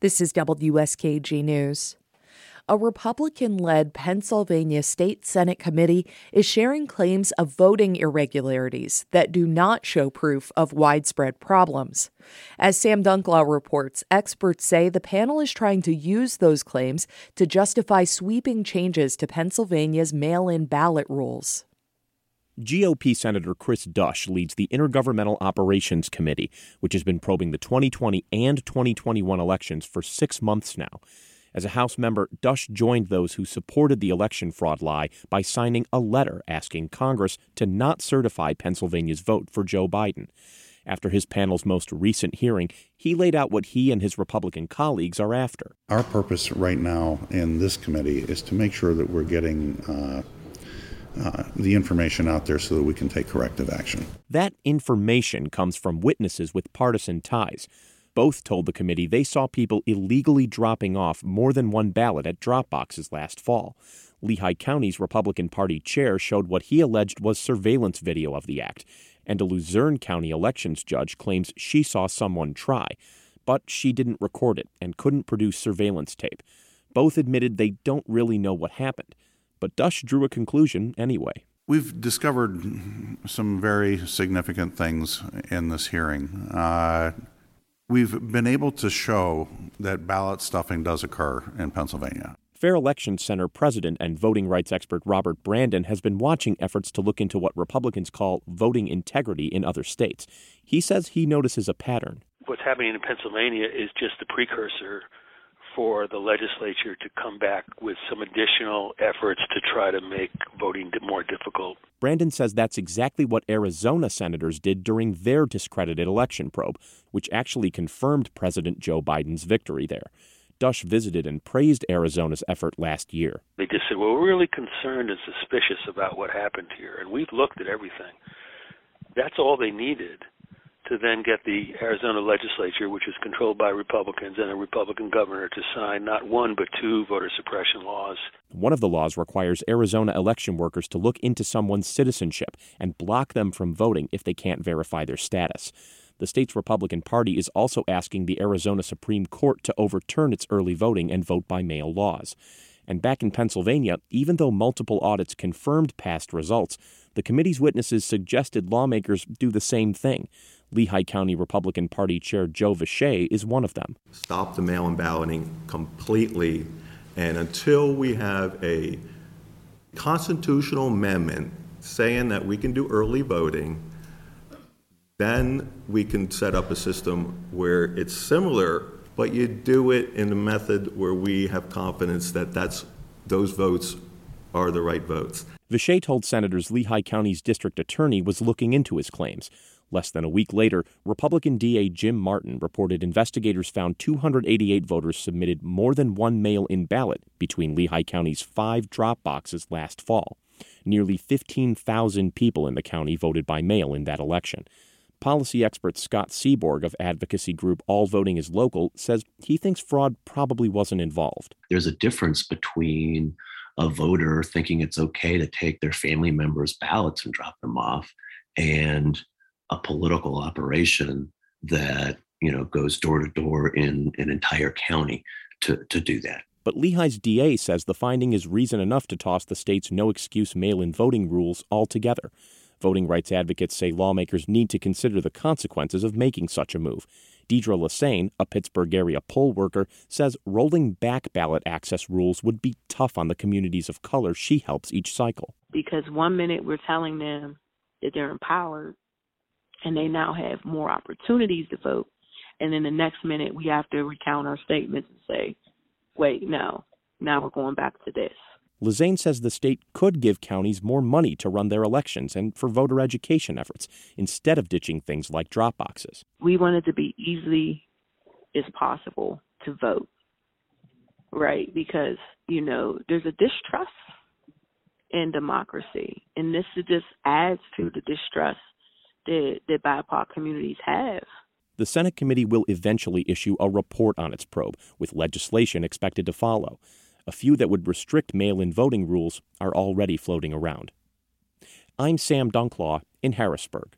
This is WSKG News. A Republican led Pennsylvania State Senate committee is sharing claims of voting irregularities that do not show proof of widespread problems. As Sam Dunklau reports, experts say the panel is trying to use those claims to justify sweeping changes to Pennsylvania's mail in ballot rules. GOP Senator Chris Dush leads the Intergovernmental Operations Committee, which has been probing the 2020 and 2021 elections for six months now. As a House member, Dush joined those who supported the election fraud lie by signing a letter asking Congress to not certify Pennsylvania's vote for Joe Biden. After his panel's most recent hearing, he laid out what he and his Republican colleagues are after. Our purpose right now in this committee is to make sure that we're getting uh, uh, the information out there so that we can take corrective action. That information comes from witnesses with partisan ties. Both told the committee they saw people illegally dropping off more than one ballot at drop boxes last fall. Lehigh County's Republican Party chair showed what he alleged was surveillance video of the act, and a Luzerne County elections judge claims she saw someone try, but she didn't record it and couldn't produce surveillance tape. Both admitted they don't really know what happened but Dush drew a conclusion anyway. We've discovered some very significant things in this hearing. Uh, we've been able to show that ballot stuffing does occur in Pennsylvania. Fair Election Center president and voting rights expert Robert Brandon has been watching efforts to look into what Republicans call voting integrity in other states. He says he notices a pattern. What's happening in Pennsylvania is just the precursor for the legislature to come back with some additional efforts to try to make voting more difficult. Brandon says that's exactly what Arizona senators did during their discredited election probe, which actually confirmed President Joe Biden's victory there. Dush visited and praised Arizona's effort last year. They just said, well, we're really concerned and suspicious about what happened here, and we've looked at everything. That's all they needed to then get the Arizona legislature, which is controlled by Republicans and a Republican governor, to sign not one but two voter suppression laws. One of the laws requires Arizona election workers to look into someone's citizenship and block them from voting if they can't verify their status. The state's Republican Party is also asking the Arizona Supreme Court to overturn its early voting and vote by mail laws. And back in Pennsylvania, even though multiple audits confirmed past results, the committee's witnesses suggested lawmakers do the same thing. Lehigh County Republican Party Chair Joe Vacher is one of them. Stop the mail in balloting completely, and until we have a constitutional amendment saying that we can do early voting, then we can set up a system where it's similar, but you do it in a method where we have confidence that that's those votes are the right votes. Vacher told senators Lehigh County's district attorney was looking into his claims. Less than a week later, Republican DA Jim Martin reported investigators found 288 voters submitted more than one mail in ballot between Lehigh County's five drop boxes last fall. Nearly 15,000 people in the county voted by mail in that election. Policy expert Scott Seeborg of advocacy group All Voting is Local says he thinks fraud probably wasn't involved. There's a difference between a voter thinking it's okay to take their family members' ballots and drop them off and a political operation that you know goes door to door in an entire county to, to do that. But Lehigh's DA says the finding is reason enough to toss the state's no excuse mail in voting rules altogether. Voting rights advocates say lawmakers need to consider the consequences of making such a move. Deidre Lassane, a Pittsburgh area poll worker, says rolling back ballot access rules would be tough on the communities of color she helps each cycle. Because one minute we're telling them that they're empowered and they now have more opportunities to vote. And then the next minute, we have to recount our statements and say, wait, no, now we're going back to this. Lassane says the state could give counties more money to run their elections and for voter education efforts instead of ditching things like drop boxes. We want it to be easily as possible to vote, right? Because, you know, there's a distrust in democracy, and this just adds to the distrust that, that BIPOC communities have. The Senate committee will eventually issue a report on its probe, with legislation expected to follow. A few that would restrict mail in voting rules are already floating around. I'm Sam Dunklau in Harrisburg.